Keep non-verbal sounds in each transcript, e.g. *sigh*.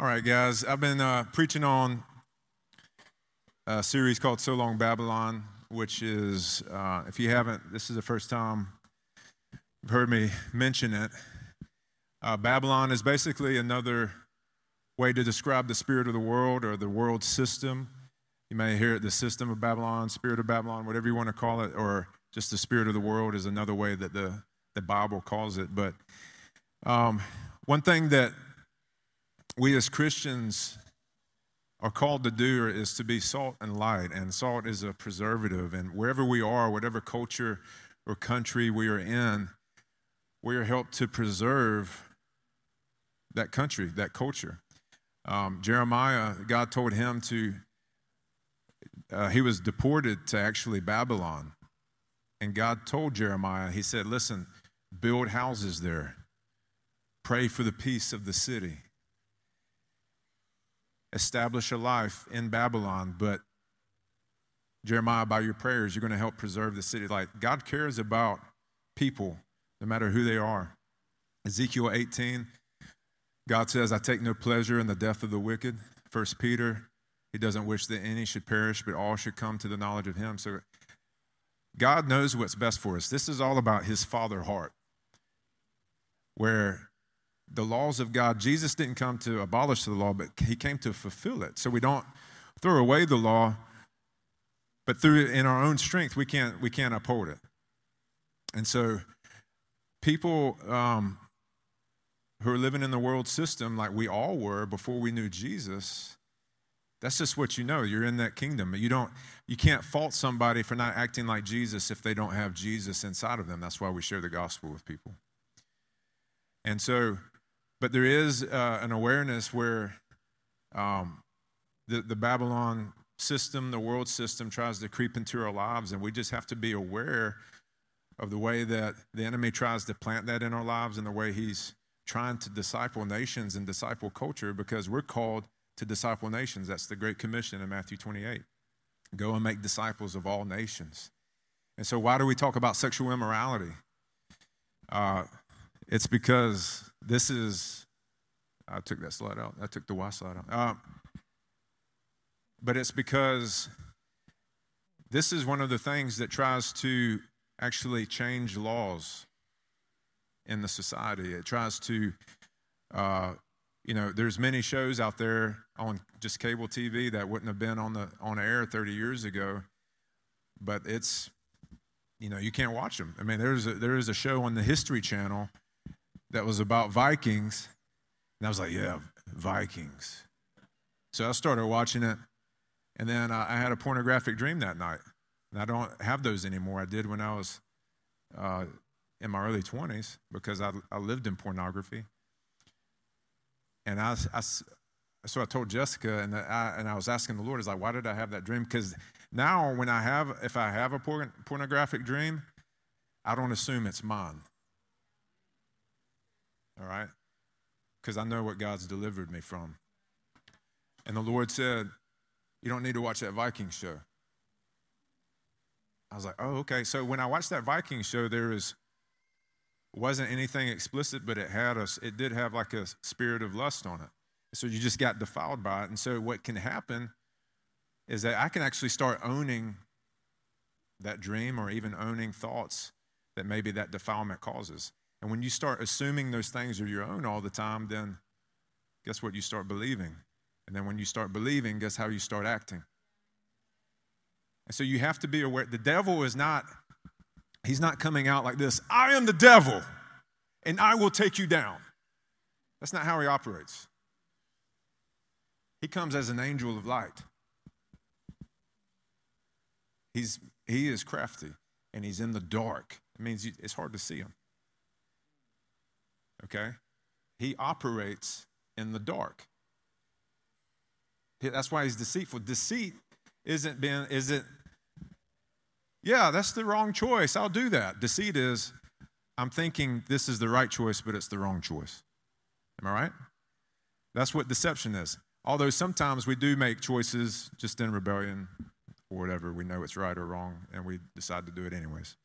All right, guys. I've been uh, preaching on a series called So Long Babylon, which is, uh, if you haven't, this is the first time you've heard me mention it. Uh, Babylon is basically another way to describe the spirit of the world or the world system. You may hear it the system of Babylon, spirit of Babylon, whatever you want to call it, or just the spirit of the world is another way that the, the Bible calls it. But um, one thing that we as Christians are called to do is to be salt and light, and salt is a preservative. And wherever we are, whatever culture or country we are in, we are helped to preserve that country, that culture. Um, Jeremiah, God told him to, uh, he was deported to actually Babylon. And God told Jeremiah, He said, Listen, build houses there, pray for the peace of the city establish a life in Babylon, but Jeremiah, by your prayers, you're going to help preserve the city. Like God cares about people, no matter who they are. Ezekiel 18, God says, I take no pleasure in the death of the wicked. First Peter, he doesn't wish that any should perish, but all should come to the knowledge of him. So God knows what's best for us. This is all about his father heart, where the laws of God. Jesus didn't come to abolish the law, but he came to fulfill it. So we don't throw away the law, but through in our own strength we can't we can't uphold it. And so people um, who are living in the world system like we all were before we knew Jesus, that's just what you know. You're in that kingdom. You don't you can't fault somebody for not acting like Jesus if they don't have Jesus inside of them. That's why we share the gospel with people. And so but there is uh, an awareness where um, the, the Babylon system, the world system, tries to creep into our lives, and we just have to be aware of the way that the enemy tries to plant that in our lives and the way he's trying to disciple nations and disciple culture because we're called to disciple nations. That's the Great Commission in Matthew 28. Go and make disciples of all nations. And so, why do we talk about sexual immorality? Uh, it's because this is, I took that slide out. I took the Y slide out. Um, but it's because this is one of the things that tries to actually change laws in the society. It tries to, uh, you know, there's many shows out there on just cable TV that wouldn't have been on the on air 30 years ago, but it's, you know, you can't watch them. I mean, there's a, there is a show on the History Channel that was about Vikings. And I was like, yeah, Vikings. So I started watching it. And then I had a pornographic dream that night. And I don't have those anymore. I did when I was uh, in my early 20s because I, I lived in pornography. And I, I, so I told Jessica, and I, and I was asking the Lord, is like, why did I have that dream? Because now when I have, if I have a porn, pornographic dream, I don't assume it's mine all right? Because I know what God's delivered me from. And the Lord said, You don't need to watch that Viking show. I was like, Oh, okay. So when I watched that Viking show, there was wasn't anything explicit, but it had us, it did have like a spirit of lust on it. So you just got defiled by it. And so what can happen is that I can actually start owning that dream or even owning thoughts that maybe that defilement causes. And when you start assuming those things are your own all the time, then guess what? You start believing. And then when you start believing, guess how you start acting? And so you have to be aware the devil is not, he's not coming out like this I am the devil, and I will take you down. That's not how he operates. He comes as an angel of light. He's, he is crafty and he's in the dark. It means it's hard to see him okay? He operates in the dark. That's why he's deceitful. Deceit isn't being, isn't, yeah, that's the wrong choice. I'll do that. Deceit is, I'm thinking this is the right choice, but it's the wrong choice. Am I right? That's what deception is. Although sometimes we do make choices just in rebellion or whatever, we know it's right or wrong, and we decide to do it anyways.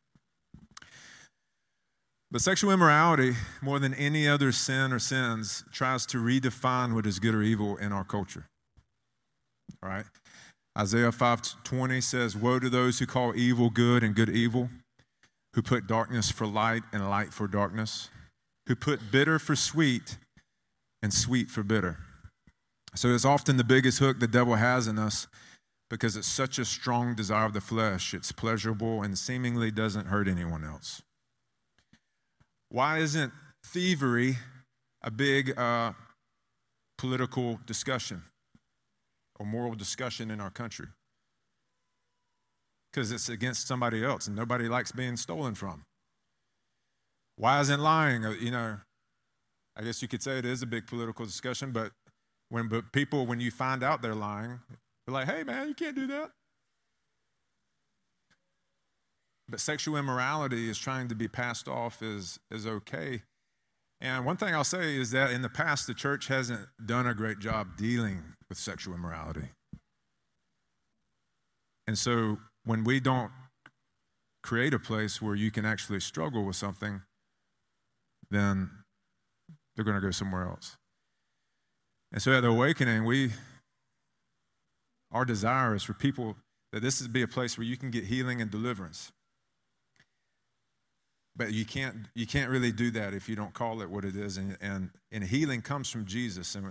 But sexual immorality, more than any other sin or sins, tries to redefine what is good or evil in our culture. All right? Isaiah 5:20 says, "Woe to those who call evil good and good evil, who put darkness for light and light for darkness, who put bitter for sweet and sweet for bitter." So it's often the biggest hook the devil has in us because it's such a strong desire of the flesh. It's pleasurable and seemingly doesn't hurt anyone else. Why isn't thievery a big uh, political discussion or moral discussion in our country? Because it's against somebody else and nobody likes being stolen from. Why isn't lying? Uh, you know, I guess you could say it is a big political discussion, but when but people, when you find out they're lying, they're like, hey man, you can't do that. But sexual immorality is trying to be passed off as, as okay. And one thing I'll say is that in the past, the church hasn't done a great job dealing with sexual immorality. And so when we don't create a place where you can actually struggle with something, then they're going to go somewhere else. And so at the awakening, we our desire is for people that this is be a place where you can get healing and deliverance. But you can't, you can't really do that if you don't call it what it is. And, and, and healing comes from Jesus. And,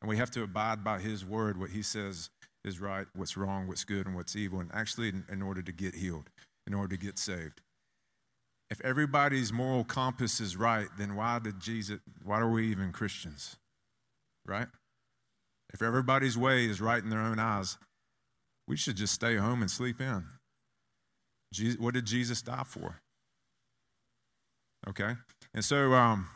and we have to abide by his word, what he says is right, what's wrong, what's good, and what's evil. And actually, in, in order to get healed, in order to get saved. If everybody's moral compass is right, then why did Jesus, why are we even Christians? Right? If everybody's way is right in their own eyes, we should just stay home and sleep in. Jesus, what did Jesus die for? Okay? And so um,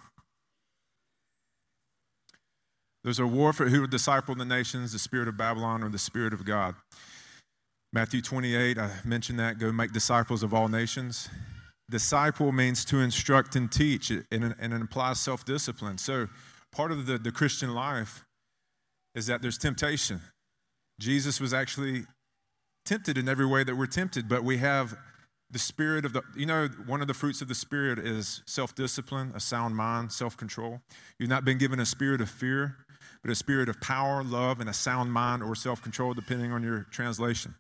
there's a war for who will disciple the nations, the spirit of Babylon or the spirit of God. Matthew 28, I mentioned that, go make disciples of all nations. Disciple means to instruct and teach, and, and it implies self discipline. So, part of the, the Christian life is that there's temptation. Jesus was actually tempted in every way that we're tempted, but we have the spirit of the, you know, one of the fruits of the spirit is self discipline, a sound mind, self control. You've not been given a spirit of fear, but a spirit of power, love, and a sound mind or self control, depending on your translation.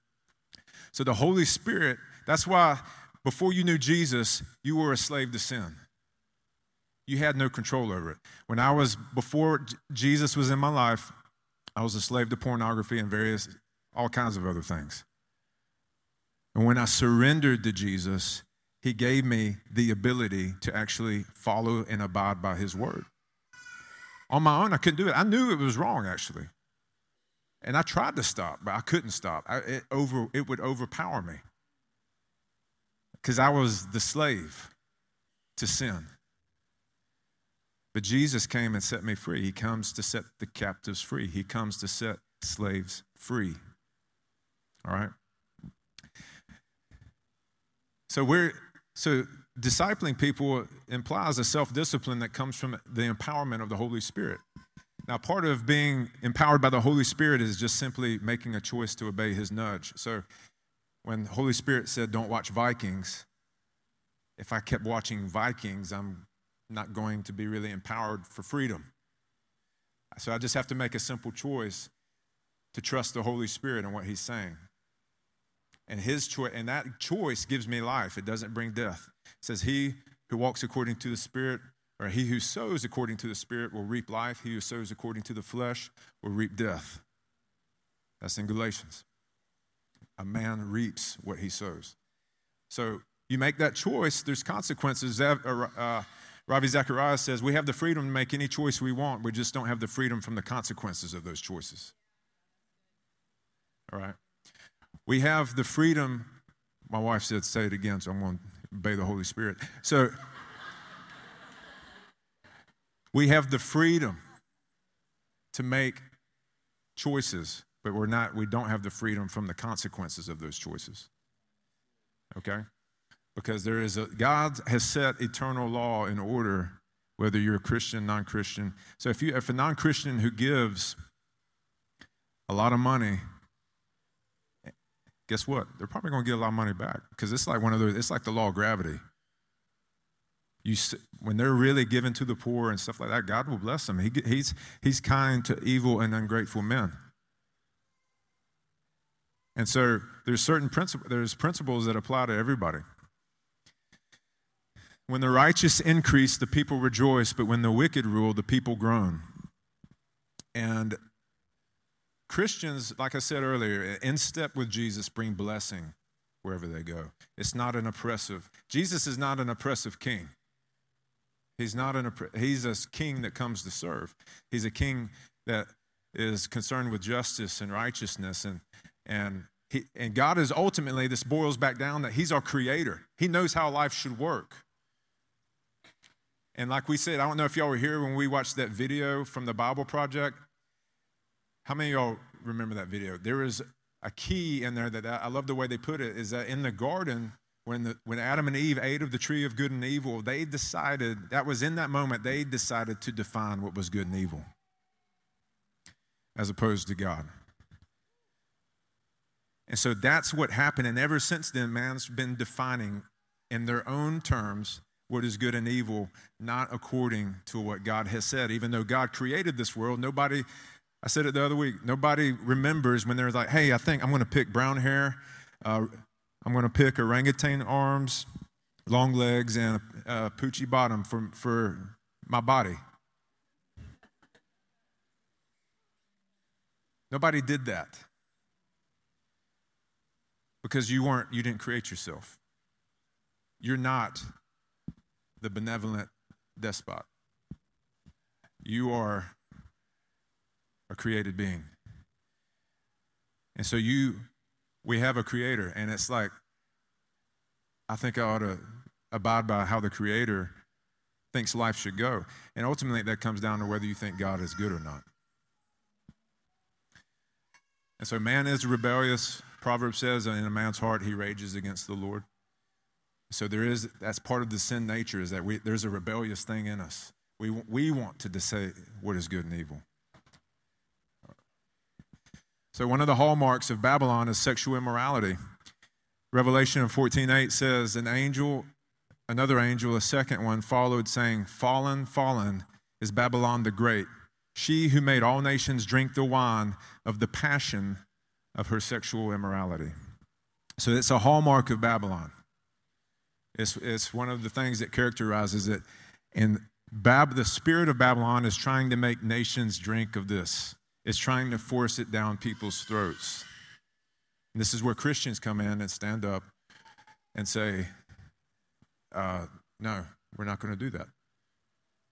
So the Holy Spirit, that's why before you knew Jesus, you were a slave to sin. You had no control over it. When I was, before Jesus was in my life, I was a slave to pornography and various, all kinds of other things. And when I surrendered to Jesus, He gave me the ability to actually follow and abide by His word. On my own, I couldn't do it. I knew it was wrong, actually. And I tried to stop, but I couldn't stop. I, it, over, it would overpower me because I was the slave to sin. But Jesus came and set me free. He comes to set the captives free, He comes to set slaves free. All right? So we're so discipling people implies a self-discipline that comes from the empowerment of the Holy Spirit. Now, part of being empowered by the Holy Spirit is just simply making a choice to obey his nudge. So when the Holy Spirit said, Don't watch Vikings, if I kept watching Vikings, I'm not going to be really empowered for freedom. So I just have to make a simple choice to trust the Holy Spirit and what he's saying and his choice and that choice gives me life. It doesn't bring death. It says he who walks according to the spirit or he who sows according to the spirit will reap life. He who sows according to the flesh will reap death. That's in galatians. A man reaps what he sows. So you make that choice there's consequences. Uh, uh, Ravi Zacharias says we have the freedom to make any choice we want. We just don't have the freedom from the consequences of those choices. All right we have the freedom. My wife said, say it again, so I'm going to obey the Holy Spirit. So, we have the freedom to make choices, but we're not, we don't have the freedom from the consequences of those choices. Okay? Because there is a, God has set eternal law in order, whether you're a Christian, non Christian. So if, you, if a non Christian who gives a lot of money guess what? They're probably going to get a lot of money back because it's like one of those, it's like the law of gravity. You, when they're really given to the poor and stuff like that, God will bless them. He, he's, he's kind to evil and ungrateful men. And so there's certain principles, there's principles that apply to everybody. When the righteous increase, the people rejoice, but when the wicked rule, the people groan. And Christians, like I said earlier, in step with Jesus, bring blessing wherever they go. It's not an oppressive. Jesus is not an oppressive king. He's not an he's a king that comes to serve. He's a king that is concerned with justice and righteousness and and he, and God is ultimately this boils back down that he's our creator. He knows how life should work. And like we said, I don't know if y'all were here when we watched that video from the Bible Project. How many of y'all remember that video? There is a key in there that I love the way they put it is that in the garden, when, the, when Adam and Eve ate of the tree of good and evil, they decided, that was in that moment, they decided to define what was good and evil as opposed to God. And so that's what happened. And ever since then, man's been defining in their own terms what is good and evil, not according to what God has said. Even though God created this world, nobody, I said it the other week, nobody remembers when they're like, hey, I think I'm going to pick brown hair. Uh, I'm going to pick orangutan arms, long legs, and a, a poochy bottom for, for my body. Nobody did that because you weren't you didn't create yourself. You're not the benevolent despot. You are a created being. And so you we have a creator, and it's like, I think I ought to abide by how the creator thinks life should go. And ultimately, that comes down to whether you think God is good or not. And so, man is rebellious. Proverbs says, in a man's heart, he rages against the Lord. So, there is, that's part of the sin nature, is that we, there's a rebellious thing in us. We, we want to say what is good and evil. So one of the hallmarks of Babylon is sexual immorality. Revelation 14:8 says, "An angel, another angel, a second one, followed, saying, Fallen, fallen is Babylon the Great, she who made all nations drink the wine of the passion of her sexual immorality." So it's a hallmark of Babylon. It's, it's one of the things that characterizes it. And Bab, the spirit of Babylon is trying to make nations drink of this is trying to force it down people's throats. And this is where Christians come in and stand up and say, uh, no, we're not going to do that.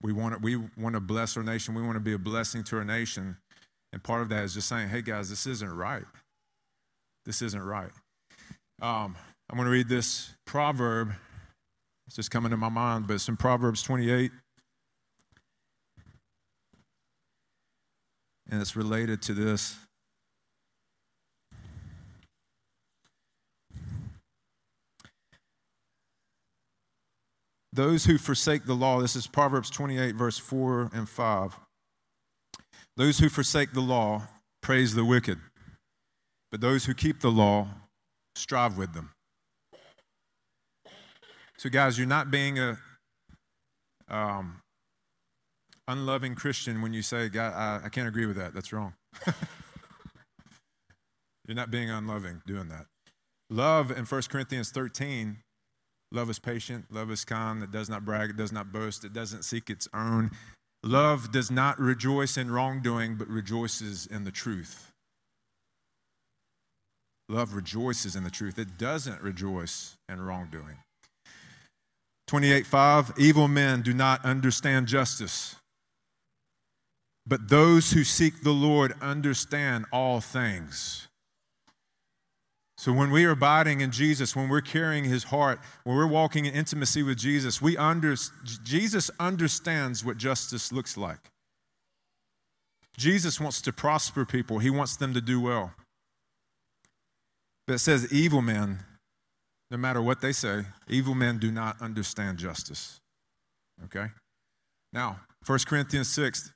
We want, to, we want to bless our nation. We want to be a blessing to our nation. And part of that is just saying, hey, guys, this isn't right. This isn't right. Um, I'm going to read this proverb. It's just coming to my mind, but it's in Proverbs 28, and it's related to this. Those who forsake the law, this is Proverbs 28, verse 4 and 5. Those who forsake the law praise the wicked, but those who keep the law strive with them. So, guys, you're not being a um, unloving Christian when you say, God, I, I can't agree with that. That's wrong. *laughs* You're not being unloving doing that. Love in 1 Corinthians 13, love is patient, love is kind, it does not brag, it does not boast, it doesn't seek its own. Love does not rejoice in wrongdoing, but rejoices in the truth. Love rejoices in the truth. It doesn't rejoice in wrongdoing. 28 5 Evil men do not understand justice, but those who seek the Lord understand all things. So when we are abiding in Jesus, when we're carrying his heart, when we're walking in intimacy with Jesus, we under, Jesus understands what justice looks like. Jesus wants to prosper people, he wants them to do well. But it says evil men, no matter what they say, evil men do not understand justice. Okay? Now, 1 Corinthians 6,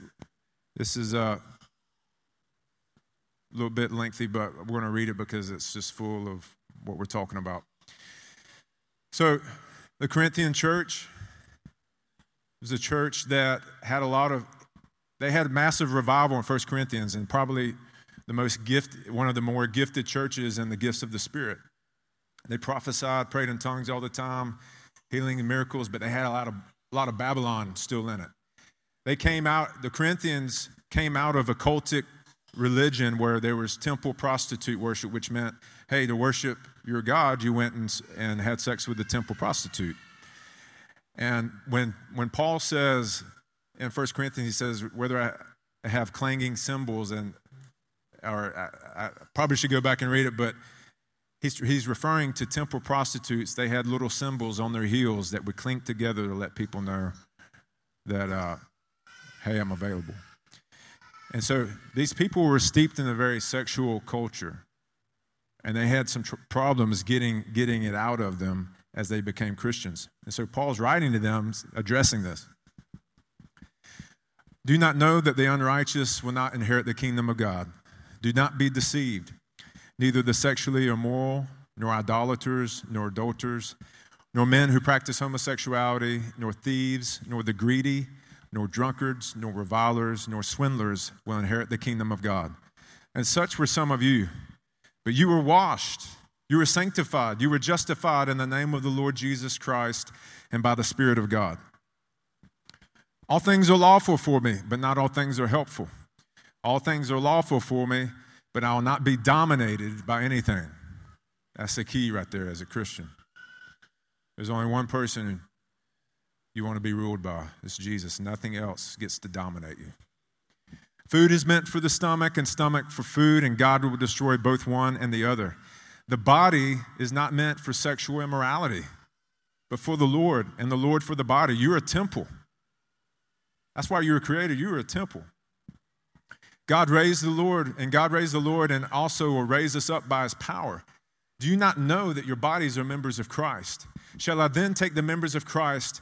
this is uh, a little bit lengthy, but we're going to read it because it's just full of what we're talking about. So, the Corinthian church, was a church that had a lot of, they had massive revival in 1 Corinthians and probably the most gift, one of the more gifted churches in the gifts of the Spirit. They prophesied, prayed in tongues all the time, healing and miracles, but they had a lot of, a lot of Babylon still in it. They came out, the Corinthians came out of a cultic religion where there was temple prostitute worship, which meant, hey, to worship your God, you went and, and had sex with the temple prostitute. And when, when Paul says in 1 Corinthians, he says, whether I have clanging cymbals, and or I, I probably should go back and read it, but he's, he's referring to temple prostitutes. They had little cymbals on their heels that would clink together to let people know that, uh, hey, I'm available. And so these people were steeped in a very sexual culture, and they had some tr- problems getting, getting it out of them as they became Christians. And so Paul's writing to them addressing this. Do not know that the unrighteous will not inherit the kingdom of God. Do not be deceived. Neither the sexually immoral, nor idolaters, nor adulterers, nor men who practice homosexuality, nor thieves, nor the greedy, nor drunkards, nor revilers, nor swindlers will inherit the kingdom of God. And such were some of you. But you were washed you were sanctified. You were justified in the name of the Lord Jesus Christ and by the Spirit of God. All things are lawful for me, but not all things are helpful. All things are lawful for me, but I will not be dominated by anything. That's the key right there as a Christian. There's only one person you want to be ruled by. It's Jesus. Nothing else gets to dominate you. Food is meant for the stomach, and stomach for food, and God will destroy both one and the other. The body is not meant for sexual immorality, but for the Lord, and the Lord for the body. You're a temple. That's why you were created. You are a temple. God raised the Lord, and God raised the Lord, and also will raise us up by his power. Do you not know that your bodies are members of Christ? Shall I then take the members of Christ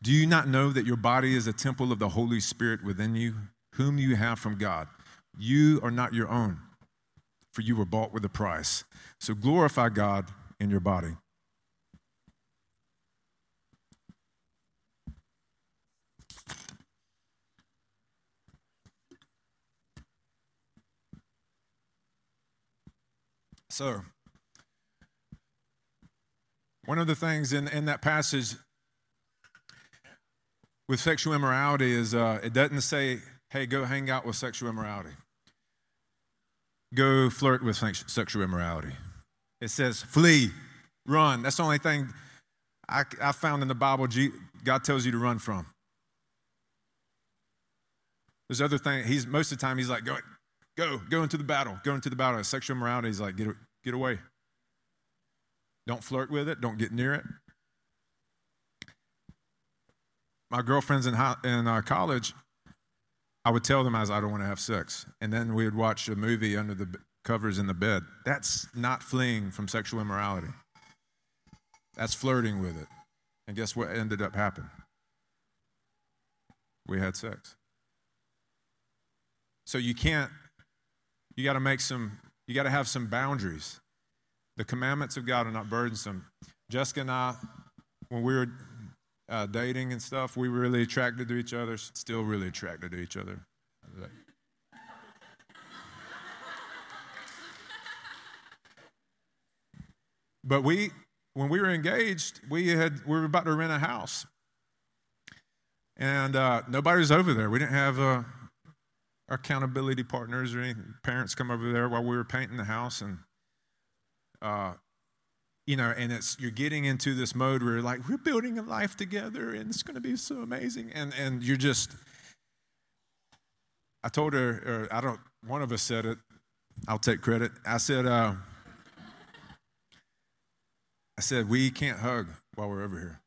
Do you not know that your body is a temple of the Holy Spirit within you, whom you have from God? You are not your own, for you were bought with a price. So glorify God in your body. So, one of the things in, in that passage with sexual immorality is uh, it doesn't say, hey, go hang out with sexual immorality, go flirt with sexual immorality. It says, flee, run. That's the only thing I, I found in the Bible God tells you to run from. There's other things, he's, most of the time, he's like, go, go, go into the battle, go into the battle. Sexual immorality, he's like, get, Get away. Don't flirt with it. Don't get near it. My girlfriends in, high, in uh, college, I would tell them as I don't want to have sex. And then we would watch a movie under the covers in the bed. That's not fleeing from sexual immorality. That's flirting with it. And guess what ended up happening? We had sex. So you can't, you got to make some you got to have some boundaries. The commandments of God are not burdensome. Jessica and I, when we were uh, dating and stuff, we were really attracted to each other, still really attracted to each other. But we, when we were engaged, we had we were about to rent a house, and uh, nobody was over there. We didn't have uh, accountability partners or any parents come over there while we were painting the house and uh, you know and it's you're getting into this mode where like we're building a life together and it's going to be so amazing. And and you're just i told her or i don't one of us said it i'll take credit. I said uh, i said we can't hug while we're over here.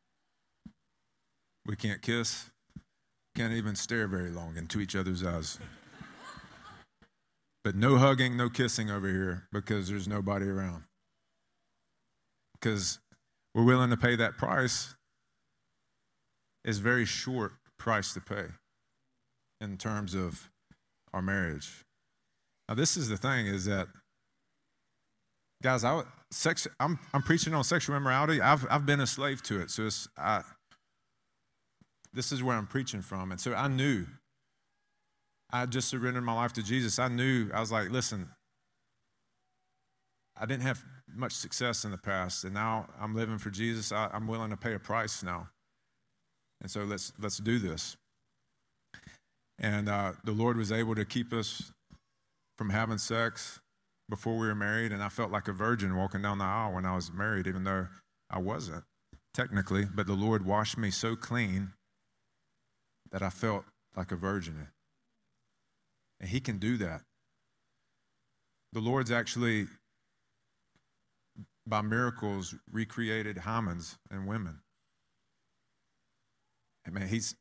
We can't kiss can't even stare very long into each other's eyes. But no hugging, no kissing over here because there's nobody around. Because we're willing to pay that price. It's very short price to pay in terms of our marriage. Now, this is the thing: is that guys, I sex, I'm I'm preaching on sexual immorality. I've I've been a slave to it, so it's I. This is where I'm preaching from, and so I knew. I just surrendered my life to Jesus. I knew I was like, listen. I didn't have much success in the past, and now I'm living for Jesus. I, I'm willing to pay a price now, and so let's let's do this. And uh, the Lord was able to keep us from having sex before we were married, and I felt like a virgin walking down the aisle when I was married, even though I wasn't technically. But the Lord washed me so clean that I felt like a virgin. And He can do that. The Lord's actually, by miracles, recreated hymens and women. I mean, He's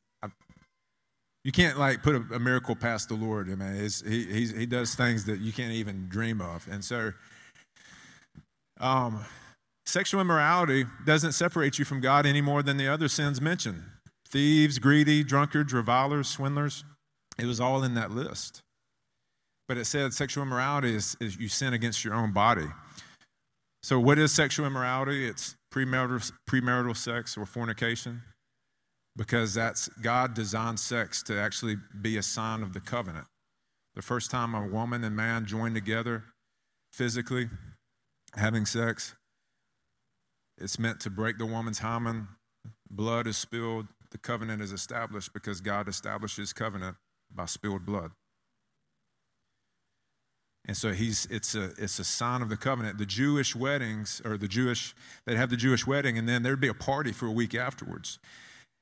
you can't like put a, a miracle past the Lord. I mean, he he does things that you can't even dream of, and so um, sexual immorality doesn't separate you from God any more than the other sins mentioned: thieves, greedy, drunkards, revilers, swindlers. It was all in that list. But it said sexual immorality is, is you sin against your own body. So, what is sexual immorality? It's premarital, premarital sex or fornication because that's God designed sex to actually be a sign of the covenant. The first time a woman and man join together physically, having sex, it's meant to break the woman's hymen. Blood is spilled. The covenant is established because God establishes covenant by spilled blood. And so he's it's a it's a sign of the covenant. The Jewish weddings or the Jewish they'd have the Jewish wedding and then there'd be a party for a week afterwards.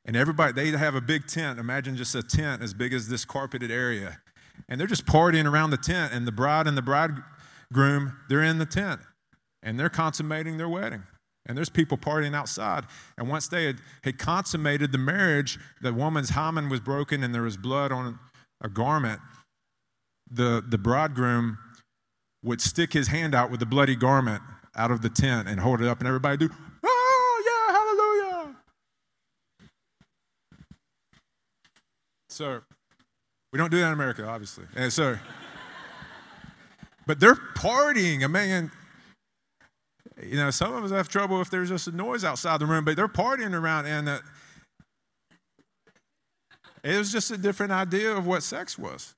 And everybody, they'd have a big tent. Imagine just a tent as big as this carpeted area. And they're just partying around the tent. And the bride and the bridegroom, they're in the tent. And they're consummating their wedding. And there's people partying outside. And once they had, had consummated the marriage, the woman's hymen was broken and there was blood on a garment. The, the bridegroom would stick his hand out with the bloody garment out of the tent and hold it up, and everybody do, oh, yeah, hallelujah. So we don't do that in America, obviously. And so, but they're partying. I mean, you know, some of us have trouble if there's just a noise outside the room, but they're partying around, and uh, it was just a different idea of what sex was.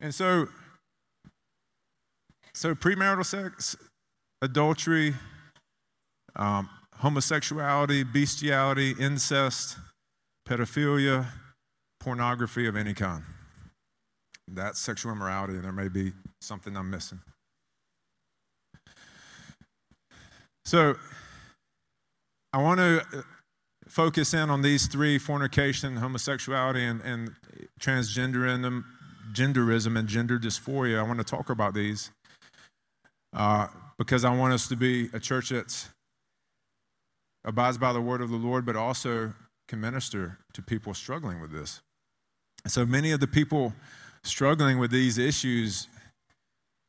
And so, so premarital sex, adultery, um, homosexuality, bestiality, incest, pedophilia, pornography of any kind. That's sexual immorality, and there may be something I'm missing. So, I want to focus in on these three fornication, homosexuality, and, and transgenderism, genderism, and gender dysphoria. I want to talk about these uh, because I want us to be a church that abides by the word of the Lord, but also can minister to people struggling with this. So many of the people struggling with these issues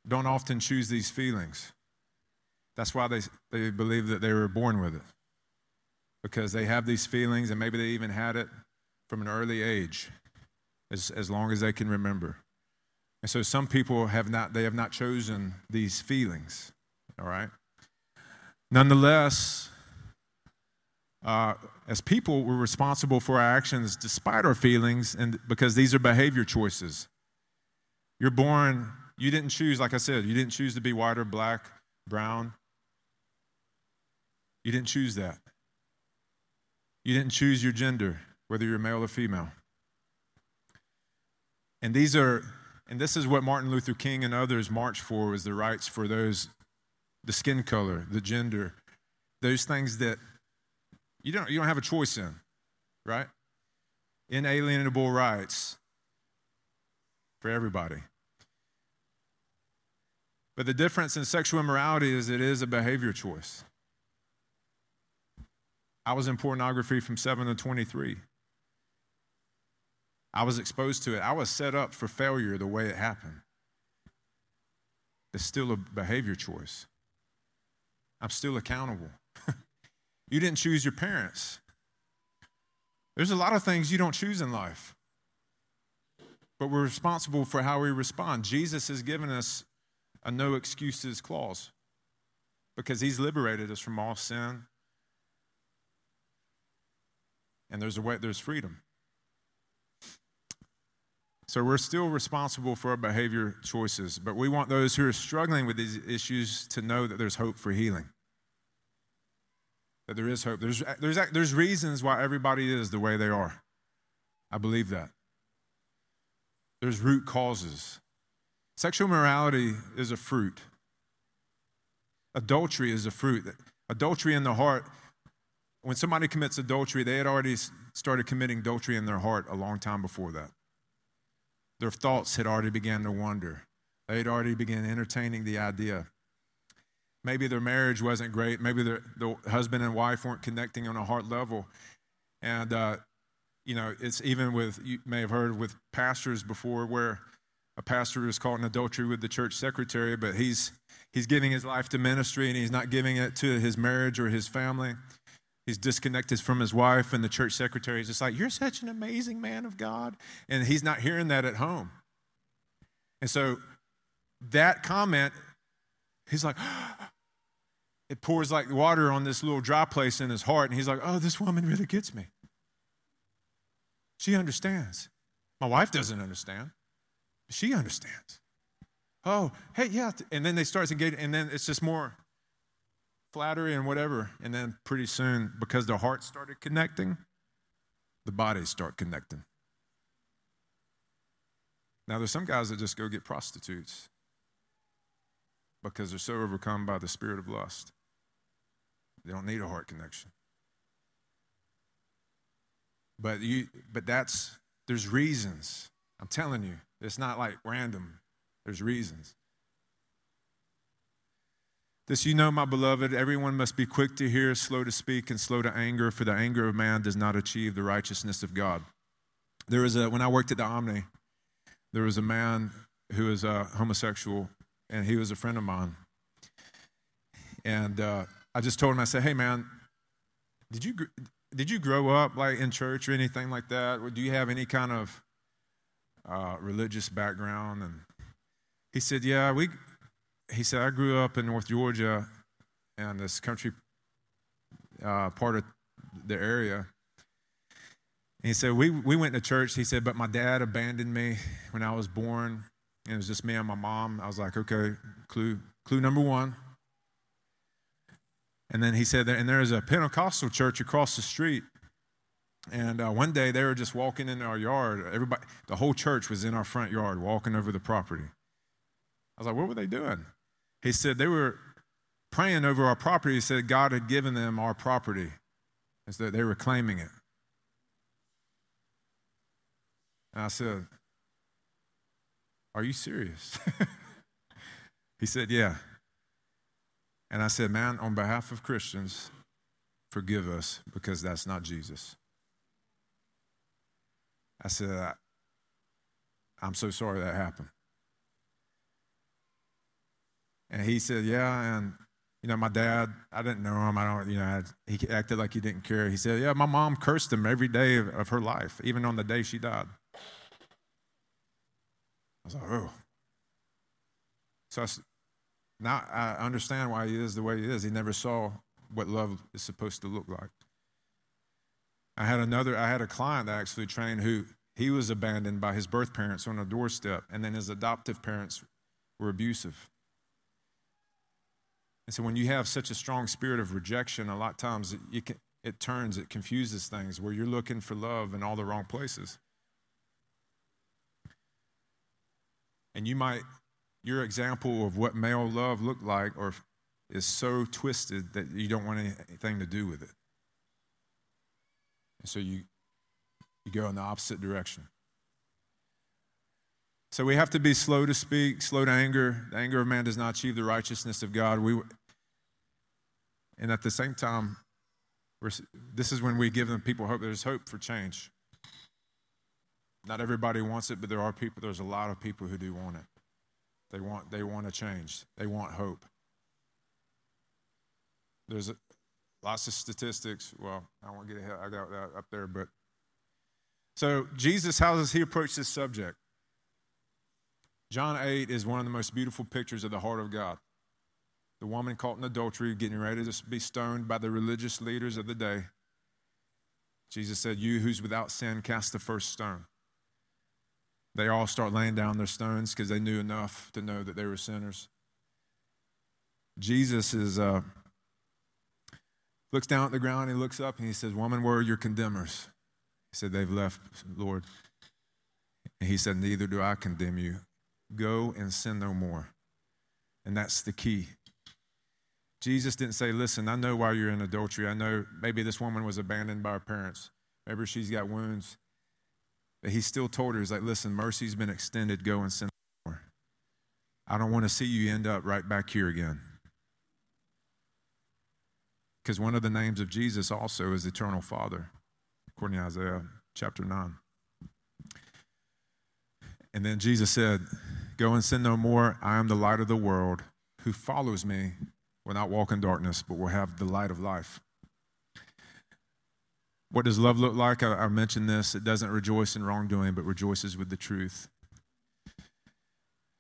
don't often choose these feelings. That's why they, they believe that they were born with it. Because they have these feelings, and maybe they even had it from an early age, as, as long as they can remember. And so some people have not, they have not chosen these feelings, all right? Nonetheless, uh, as people, we're responsible for our actions despite our feelings, and because these are behavior choices. You're born, you didn't choose, like I said, you didn't choose to be white or black, brown. You didn't choose that. You didn't choose your gender, whether you're male or female. And these are, and this is what Martin Luther King and others marched for was the rights for those, the skin color, the gender, those things that you don't, you don't have a choice in, right? Inalienable rights for everybody. But the difference in sexual immorality is it is a behavior choice. I was in pornography from 7 to 23. I was exposed to it. I was set up for failure the way it happened. It's still a behavior choice. I'm still accountable. *laughs* you didn't choose your parents. There's a lot of things you don't choose in life, but we're responsible for how we respond. Jesus has given us a no excuses clause because he's liberated us from all sin. And there's a way, there's freedom. So we're still responsible for our behavior choices, but we want those who are struggling with these issues to know that there's hope for healing. That there is hope. There's, there's, there's reasons why everybody is the way they are. I believe that. There's root causes. Sexual morality is a fruit. Adultery is a fruit. Adultery in the heart, when somebody commits adultery, they had already started committing adultery in their heart a long time before that. Their thoughts had already begun to wander. They had already begun entertaining the idea. Maybe their marriage wasn't great. Maybe the husband and wife weren't connecting on a heart level. And, uh, you know, it's even with, you may have heard with pastors before where a pastor was caught in adultery with the church secretary, but he's he's giving his life to ministry and he's not giving it to his marriage or his family. He's disconnected from his wife, and the church secretary is just like, You're such an amazing man of God. And he's not hearing that at home. And so that comment, he's like, *gasps* It pours like water on this little dry place in his heart. And he's like, Oh, this woman really gets me. She understands. My wife doesn't understand. She understands. Oh, hey, yeah. And then they start engaging, and then it's just more flattery and whatever. And then pretty soon, because their hearts started connecting, the bodies start connecting. Now, there's some guys that just go get prostitutes because they're so overcome by the spirit of lust. They don't need a heart connection. But you but that's there's reasons. I'm telling you. It's not like random, there's reasons. This you know, my beloved, everyone must be quick to hear, slow to speak, and slow to anger, for the anger of man does not achieve the righteousness of God. There was a, when I worked at the Omni, there was a man who was a homosexual, and he was a friend of mine. And uh, I just told him, I said, hey, man, did you, did you grow up like in church or anything like that? Or do you have any kind of uh, religious background, and he said, "Yeah, we." He said, "I grew up in North Georgia, and this country uh, part of the area." And he said, we, we went to church. He said, but my dad abandoned me when I was born. And it was just me and my mom. I was like, okay, clue, clue number one. And then he said, and there's a Pentecostal church across the street. And uh, one day they were just walking in our yard. Everybody, the whole church was in our front yard walking over the property. I was like, what were they doing? He said they were praying over our property. He said God had given them our property. as though they were claiming it. And I said, Are you serious? *laughs* he said, Yeah. And I said, Man, on behalf of Christians, forgive us because that's not Jesus. I said, I'm so sorry that happened. And he said, Yeah. And, you know, my dad, I didn't know him. I don't, you know, he acted like he didn't care. He said, Yeah, my mom cursed him every day of, of her life, even on the day she died. I was like, Oh. So I, now I understand why he is the way he is. He never saw what love is supposed to look like. I had another, I had a client that actually trained who he was abandoned by his birth parents on a doorstep, and then his adoptive parents were abusive. And so when you have such a strong spirit of rejection, a lot of times it, can, it turns, it confuses things where you're looking for love in all the wrong places. And you might, your example of what male love looked like or is so twisted that you don't want anything to do with it. And so you, you go in the opposite direction. So we have to be slow to speak, slow to anger. The anger of man does not achieve the righteousness of God. We, and at the same time, this is when we give them people hope. There's hope for change. Not everybody wants it, but there are people, there's a lot of people who do want it. They want, they want to change. They want hope. There's a, lots of statistics. Well, I won't get ahead. I got that up there, but so Jesus, how does he approach this subject? John 8 is one of the most beautiful pictures of the heart of God. The woman caught in adultery, getting ready to be stoned by the religious leaders of the day. Jesus said, You who's without sin, cast the first stone. They all start laying down their stones because they knew enough to know that they were sinners. Jesus is, uh, looks down at the ground, he looks up, and he says, Woman, where are your condemners? He said, They've left, Lord. And he said, Neither do I condemn you. Go and sin no more. And that's the key. Jesus didn't say, Listen, I know why you're in adultery. I know maybe this woman was abandoned by her parents. Maybe she's got wounds. But he still told her, He's like, Listen, mercy's been extended. Go and sin no more. I don't want to see you end up right back here again. Because one of the names of Jesus also is Eternal Father, according to Isaiah chapter 9. And then Jesus said, Go and sin no more. I am the light of the world. Who follows me will not walk in darkness, but will have the light of life. What does love look like? I, I mentioned this. It doesn't rejoice in wrongdoing, but rejoices with the truth.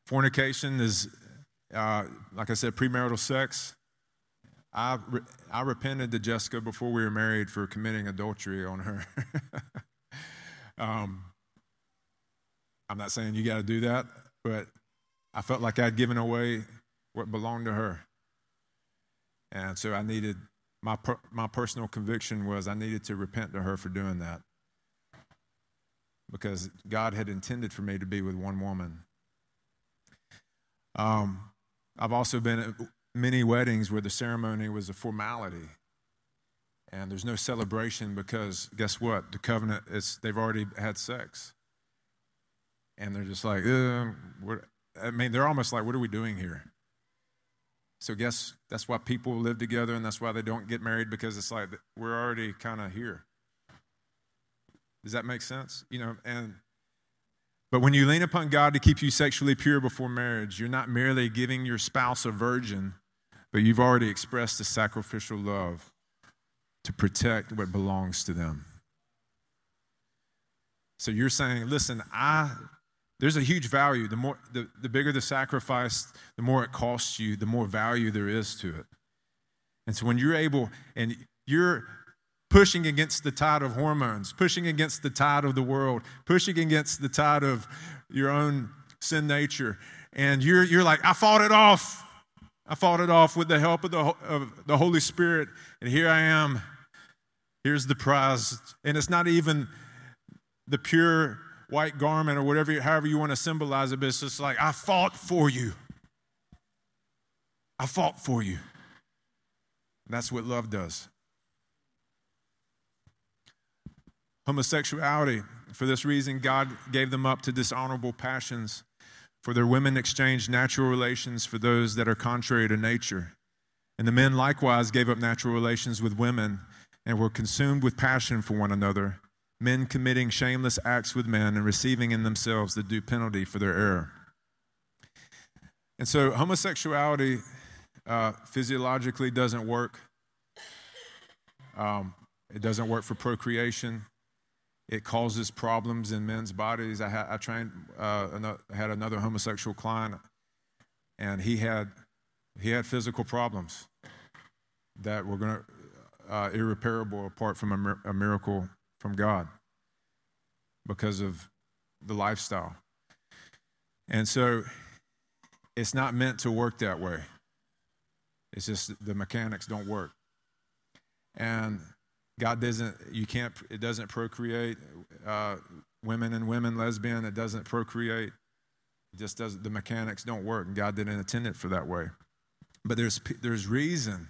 Fornication is, uh, like I said, premarital sex. I, re- I repented to Jessica before we were married for committing adultery on her. *laughs* um, I'm not saying you got to do that, but I felt like I'd given away what belonged to her. And so I needed, my, per, my personal conviction was I needed to repent to her for doing that. Because God had intended for me to be with one woman. Um, I've also been at many weddings where the ceremony was a formality. And there's no celebration because guess what? The covenant is they've already had sex. And they're just like, I mean, they're almost like, what are we doing here? So, guess that's why people live together and that's why they don't get married because it's like we're already kind of here. Does that make sense? You know, and but when you lean upon God to keep you sexually pure before marriage, you're not merely giving your spouse a virgin, but you've already expressed a sacrificial love to protect what belongs to them. So you're saying, listen, I there's a huge value. The more the, the bigger the sacrifice, the more it costs you, the more value there is to it. And so when you're able and you're pushing against the tide of hormones, pushing against the tide of the world, pushing against the tide of your own sin nature, and you're you're like, I fought it off. I fought it off with the help of the, of the Holy Spirit, and here I am. Here's the prize. And it's not even the pure white garment or whatever, however you want to symbolize it, but it's just like, I fought for you. I fought for you. That's what love does. Homosexuality, for this reason, God gave them up to dishonorable passions. For their women exchanged natural relations for those that are contrary to nature. And the men likewise gave up natural relations with women and were consumed with passion for one another men committing shameless acts with men and receiving in themselves the due penalty for their error. And so, homosexuality uh, physiologically doesn't work. Um, it doesn't work for procreation. It causes problems in men's bodies. I, ha- I trained, uh, had another homosexual client, and he had he had physical problems that were going to uh, irreparable apart from a, mir- a miracle from God because of the lifestyle. And so it's not meant to work that way. It's just the mechanics don't work. And God doesn't, you can't, it doesn't procreate. Uh, women and women, lesbian, it doesn't procreate. It just doesn't, the mechanics don't work. And God didn't intend it for that way. But there's, there's reason.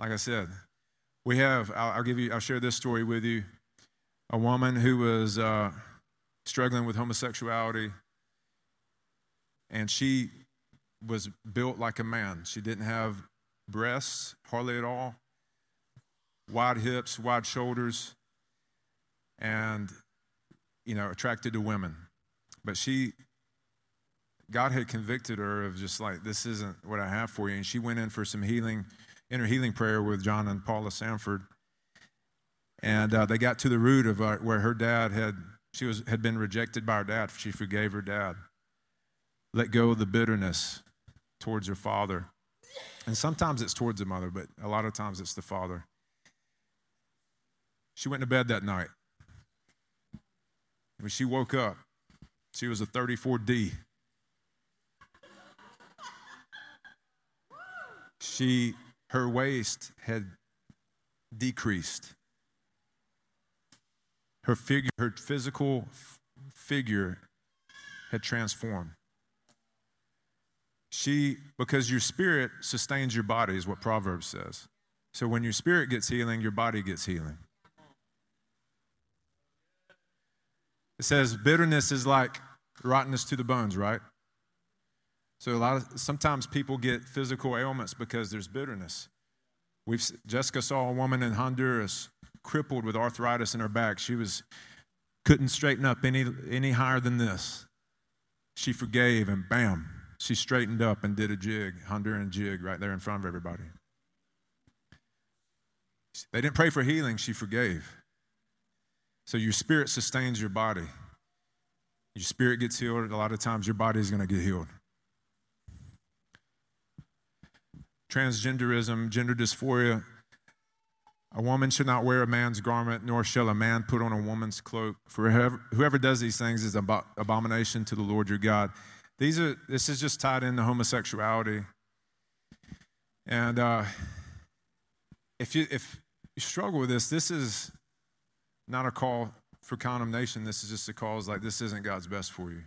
Like I said, we have, I'll, I'll give you, I'll share this story with you a woman who was uh, struggling with homosexuality, and she was built like a man. She didn't have breasts, hardly at all, wide hips, wide shoulders, and, you know, attracted to women. But she God had convicted her of just like, this isn't what I have for you. And she went in for some healing, inner healing prayer with John and Paula Sandford. And uh, they got to the root of uh, where her dad had, she was, had been rejected by her dad. She forgave her dad. Let go of the bitterness towards her father. And sometimes it's towards the mother, but a lot of times it's the father. She went to bed that night. When she woke up, she was a 34D. She, her waist had decreased. Her figure, her physical figure had transformed. She, because your spirit sustains your body, is what Proverbs says. So when your spirit gets healing, your body gets healing. It says bitterness is like rottenness to the bones, right? So a lot of sometimes people get physical ailments because there's bitterness. We've Jessica saw a woman in Honduras crippled with arthritis in her back. She was couldn't straighten up any any higher than this. She forgave and bam, she straightened up and did a jig, Honduran jig right there in front of everybody. They didn't pray for healing, she forgave. So your spirit sustains your body. Your spirit gets healed, a lot of times your body is going to get healed. Transgenderism, gender dysphoria. A woman should not wear a man's garment, nor shall a man put on a woman's cloak. For whoever, whoever does these things is an abomination to the Lord your God. These are, this is just tied into homosexuality. And uh, if, you, if you struggle with this, this is not a call for condemnation. This is just a call like this isn't God's best for you.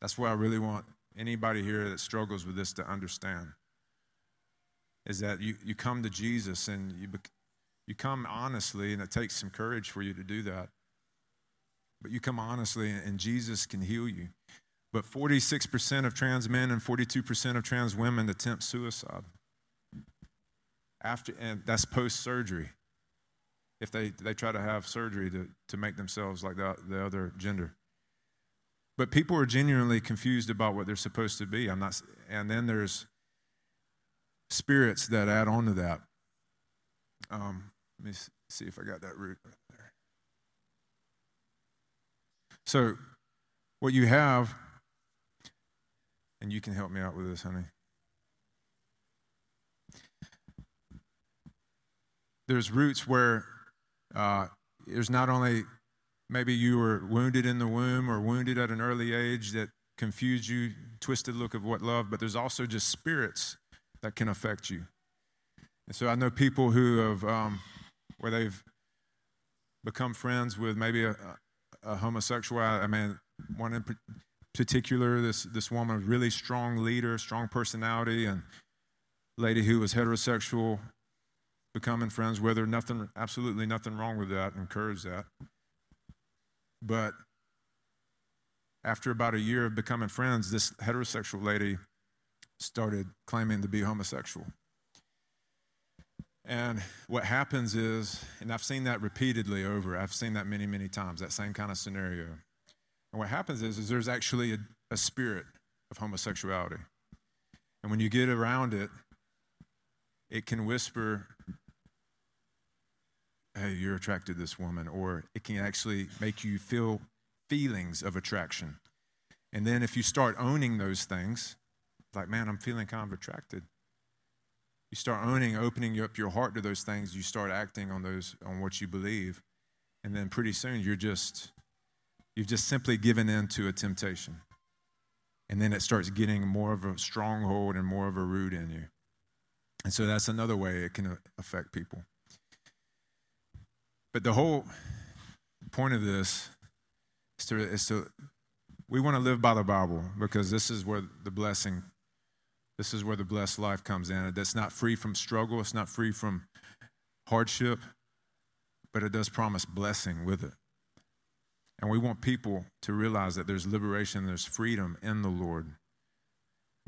That's what I really want anybody here that struggles with this to understand is that you, you come to Jesus and you, you come honestly, and it takes some courage for you to do that. But you come honestly, and Jesus can heal you. But 46% of trans men and 42% of trans women attempt suicide. After, and that's post surgery if they, they try to have surgery to, to make themselves like the, the other gender. But people are genuinely confused about what they're supposed to be. I'm not, and then there's spirits that add on to that. Um, let me see if I got that root right there. So, what you have, and you can help me out with this, honey. There's roots where uh, there's not only maybe you were wounded in the womb or wounded at an early age that confused you, twisted look of what love, but there's also just spirits that can affect you. And so I know people who have, um, where they've become friends with maybe a, a homosexual. I mean, one in particular, this this woman, really strong leader, strong personality, and lady who was heterosexual, becoming friends with her. Nothing, absolutely nothing wrong with that. Encourage that. But after about a year of becoming friends, this heterosexual lady started claiming to be homosexual. And what happens is, and I've seen that repeatedly over, I've seen that many, many times, that same kind of scenario. And what happens is, is there's actually a, a spirit of homosexuality. And when you get around it, it can whisper hey, you're attracted to this woman, or it can actually make you feel feelings of attraction. And then if you start owning those things, like, man, I'm feeling kind of attracted. You start owning, opening up your heart to those things, you start acting on those, on what you believe. And then pretty soon you're just, you've just simply given in to a temptation. And then it starts getting more of a stronghold and more of a root in you. And so that's another way it can affect people. But the whole point of this is to, is to we want to live by the Bible because this is where the blessing, this is where the blessed life comes in. That's not free from struggle, it's not free from hardship, but it does promise blessing with it. And we want people to realize that there's liberation, there's freedom in the Lord.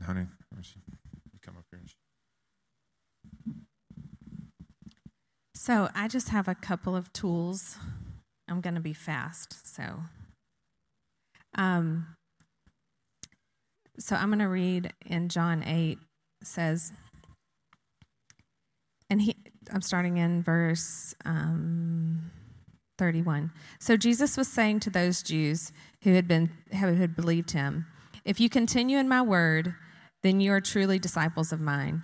Honey, come up here. So I just have a couple of tools. I'm going to be fast. So, um, So I'm going to read in John 8 says, and he, I'm starting in verse um, 31. So Jesus was saying to those Jews who had been who had believed him, "If you continue in my word, then you are truly disciples of mine,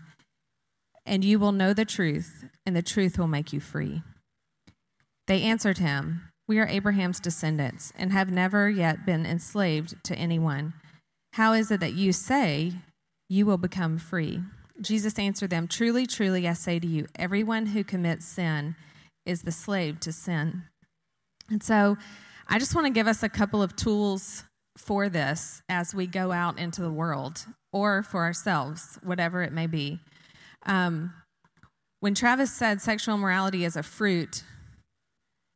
and you will know the truth, and the truth will make you free." They answered him, "We are Abraham's descendants and have never yet been enslaved to anyone. How is it that you say you will become free?" Jesus answered them, Truly, truly, I say to you, everyone who commits sin is the slave to sin. And so I just want to give us a couple of tools for this as we go out into the world or for ourselves, whatever it may be. Um, when Travis said sexual morality is a fruit,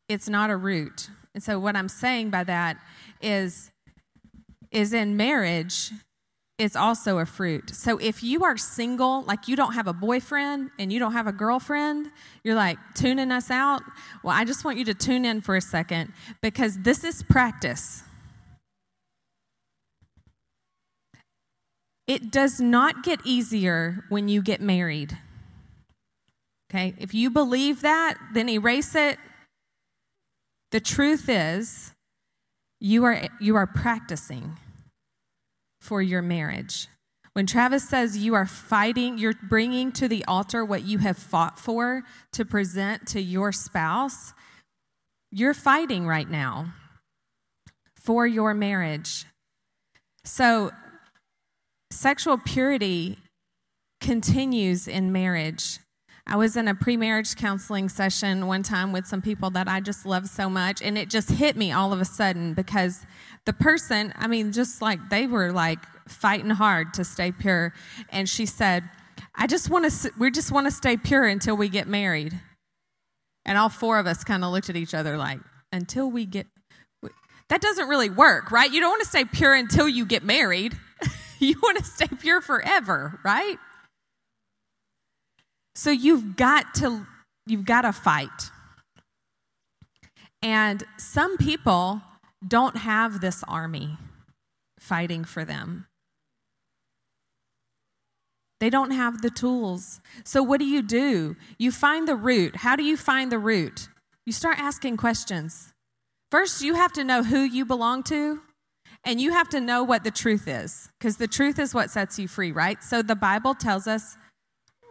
it's not a root. And so what I'm saying by that is is in marriage is also a fruit. So if you are single, like you don't have a boyfriend and you don't have a girlfriend, you're like tuning us out. Well, I just want you to tune in for a second because this is practice. It does not get easier when you get married. Okay? If you believe that, then erase it. The truth is, you are, you are practicing for your marriage. When Travis says you are fighting, you're bringing to the altar what you have fought for to present to your spouse, you're fighting right now for your marriage. So, sexual purity continues in marriage. I was in a pre marriage counseling session one time with some people that I just love so much, and it just hit me all of a sudden because the person, I mean, just like they were like fighting hard to stay pure. And she said, I just want to, we just want to stay pure until we get married. And all four of us kind of looked at each other like, until we get, that doesn't really work, right? You don't want to stay pure until you get married. *laughs* you want to stay pure forever, right? So you've got to, you've got to fight. And some people don't have this army fighting for them. They don't have the tools. So, what do you do? You find the root. How do you find the root? You start asking questions. First, you have to know who you belong to, and you have to know what the truth is, because the truth is what sets you free, right? So, the Bible tells us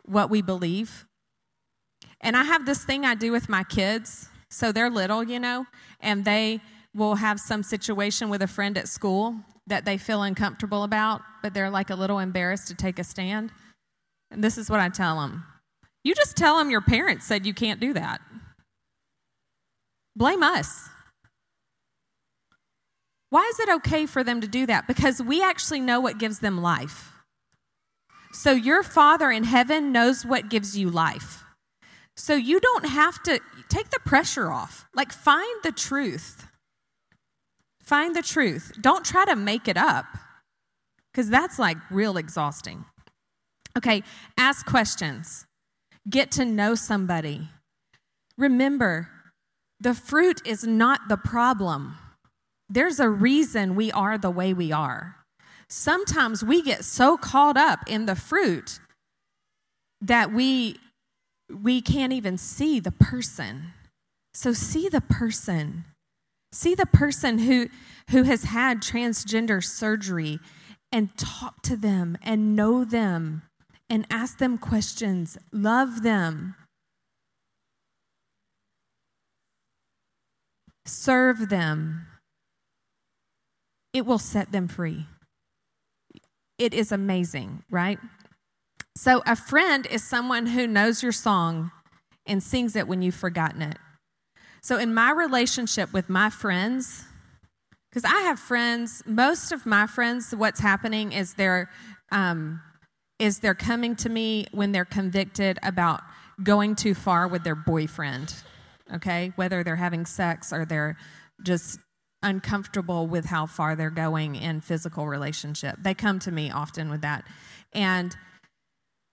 what we believe. And I have this thing I do with my kids. So, they're little, you know, and they will have some situation with a friend at school that they feel uncomfortable about, but they're like a little embarrassed to take a stand. And this is what I tell them you just tell them your parents said you can't do that. Blame us. Why is it okay for them to do that? Because we actually know what gives them life. So your Father in heaven knows what gives you life. So you don't have to take the pressure off. Like, find the truth. Find the truth. Don't try to make it up because that's like real exhausting. Okay, ask questions, get to know somebody. Remember, the fruit is not the problem. There's a reason we are the way we are. Sometimes we get so caught up in the fruit that we we can't even see the person. So see the person. See the person who, who has had transgender surgery and talk to them and know them and ask them questions, love them, serve them. It will set them free. It is amazing, right? So, a friend is someone who knows your song and sings it when you've forgotten it. So, in my relationship with my friends, because I have friends, most of my friends, what's happening is they're um, is they're coming to me when they're convicted about going too far with their boyfriend. Okay, whether they're having sex or they're just uncomfortable with how far they're going in physical relationship. They come to me often with that, and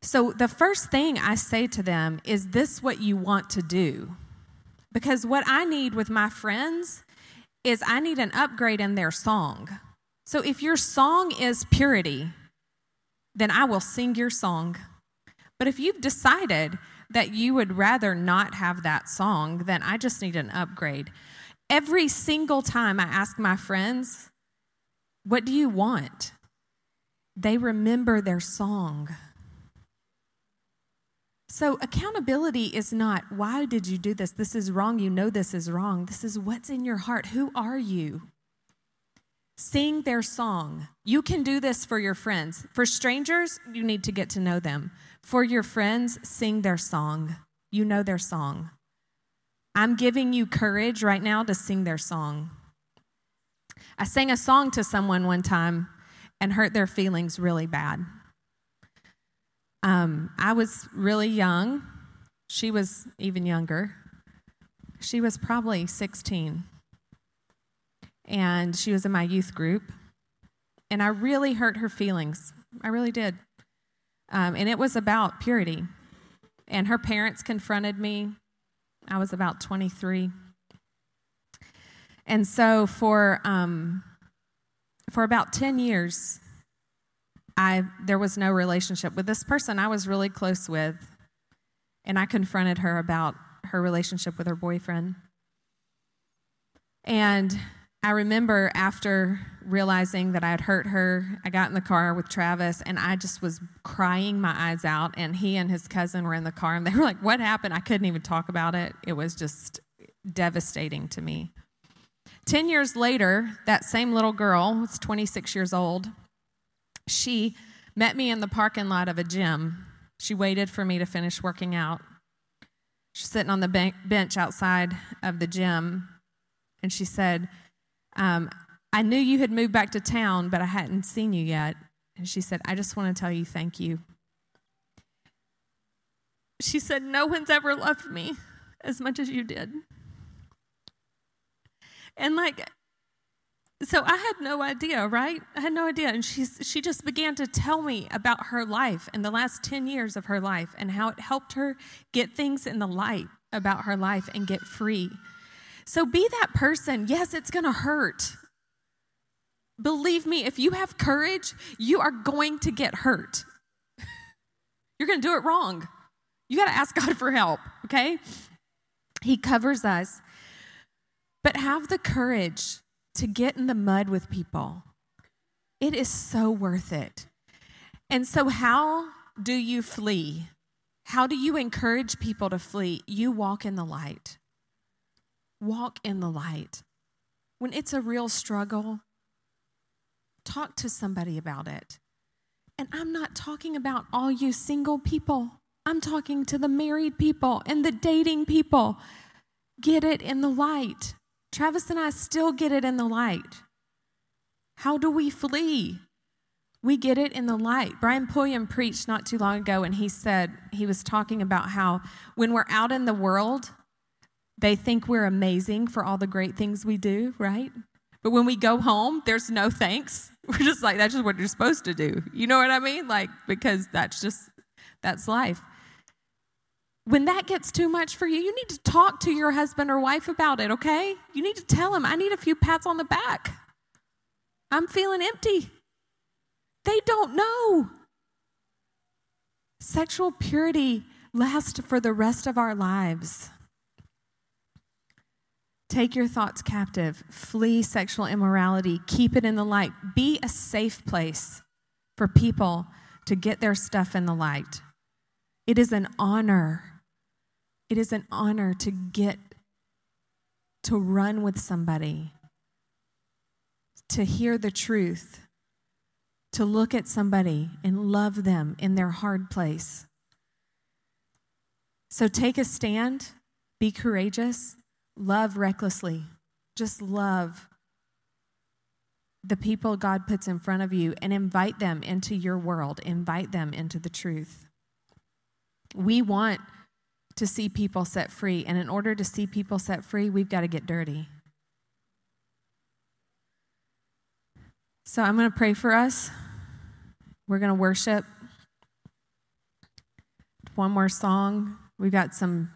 so the first thing I say to them is, "This what you want to do?" Because what I need with my friends is I need an upgrade in their song. So if your song is purity, then I will sing your song. But if you've decided that you would rather not have that song, then I just need an upgrade. Every single time I ask my friends, What do you want? they remember their song. So, accountability is not, why did you do this? This is wrong. You know this is wrong. This is what's in your heart. Who are you? Sing their song. You can do this for your friends. For strangers, you need to get to know them. For your friends, sing their song. You know their song. I'm giving you courage right now to sing their song. I sang a song to someone one time and hurt their feelings really bad. Um, I was really young. She was even younger. She was probably 16. And she was in my youth group. And I really hurt her feelings. I really did. Um, and it was about purity. And her parents confronted me. I was about 23. And so for, um, for about 10 years, I, there was no relationship with this person I was really close with. And I confronted her about her relationship with her boyfriend. And I remember after realizing that I had hurt her, I got in the car with Travis and I just was crying my eyes out. And he and his cousin were in the car and they were like, What happened? I couldn't even talk about it. It was just devastating to me. 10 years later, that same little girl was 26 years old. She met me in the parking lot of a gym. She waited for me to finish working out. She's sitting on the bench outside of the gym and she said, um, I knew you had moved back to town, but I hadn't seen you yet. And she said, I just want to tell you thank you. She said, No one's ever loved me as much as you did. And like, so I had no idea, right? I had no idea. And she's, she just began to tell me about her life and the last 10 years of her life and how it helped her get things in the light about her life and get free. So be that person. Yes, it's going to hurt. Believe me, if you have courage, you are going to get hurt. *laughs* You're going to do it wrong. You got to ask God for help, okay? He covers us. But have the courage to get in the mud with people. It is so worth it. And so, how do you flee? How do you encourage people to flee? You walk in the light walk in the light. When it's a real struggle, talk to somebody about it. And I'm not talking about all you single people, I'm talking to the married people and the dating people. Get it in the light. Travis and I still get it in the light. How do we flee? We get it in the light. Brian Pulliam preached not too long ago, and he said, he was talking about how when we're out in the world, they think we're amazing for all the great things we do, right? But when we go home, there's no thanks. *laughs* We're just like, that's just what you're supposed to do. You know what I mean? Like, because that's just, that's life. When that gets too much for you, you need to talk to your husband or wife about it, okay? You need to tell him, I need a few pats on the back. I'm feeling empty. They don't know. Sexual purity lasts for the rest of our lives. Take your thoughts captive, flee sexual immorality, keep it in the light. Be a safe place for people to get their stuff in the light. It is an honor. It is an honor to get to run with somebody, to hear the truth, to look at somebody and love them in their hard place. So take a stand, be courageous, Love recklessly. Just love the people God puts in front of you and invite them into your world, invite them into the truth. We want to see people set free, and in order to see people set free, we've got to get dirty. So I'm going to pray for us. We're going to worship. One more song. We've got some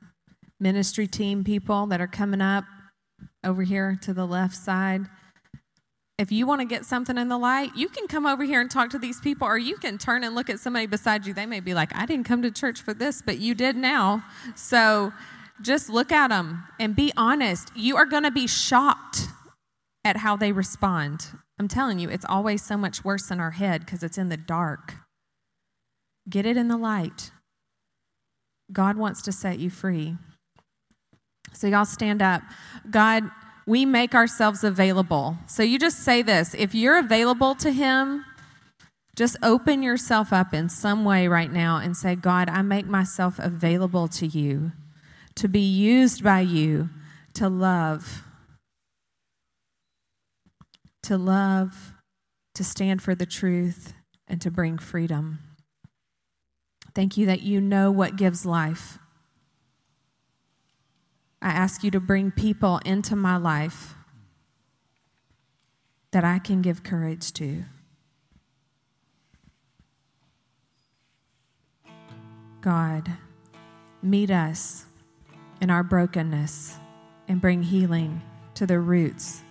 ministry team people that are coming up over here to the left side. if you want to get something in the light, you can come over here and talk to these people, or you can turn and look at somebody beside you. They may be like, I didn't come to church for this, but you did now. So just look at them and be honest. You are going to be shocked at how they respond. I'm telling you, it's always so much worse in our head because it's in the dark. Get it in the light. God wants to set you free. So, y'all stand up. God, we make ourselves available. So you just say this if you're available to Him, just open yourself up in some way right now and say, God, I make myself available to you, to be used by you, to love, to love, to stand for the truth, and to bring freedom. Thank you that you know what gives life. I ask you to bring people into my life that I can give courage to. God, meet us in our brokenness and bring healing to the roots.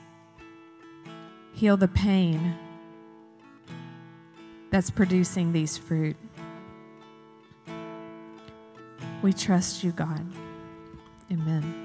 Heal the pain that's producing these fruit. We trust you, God. Amen.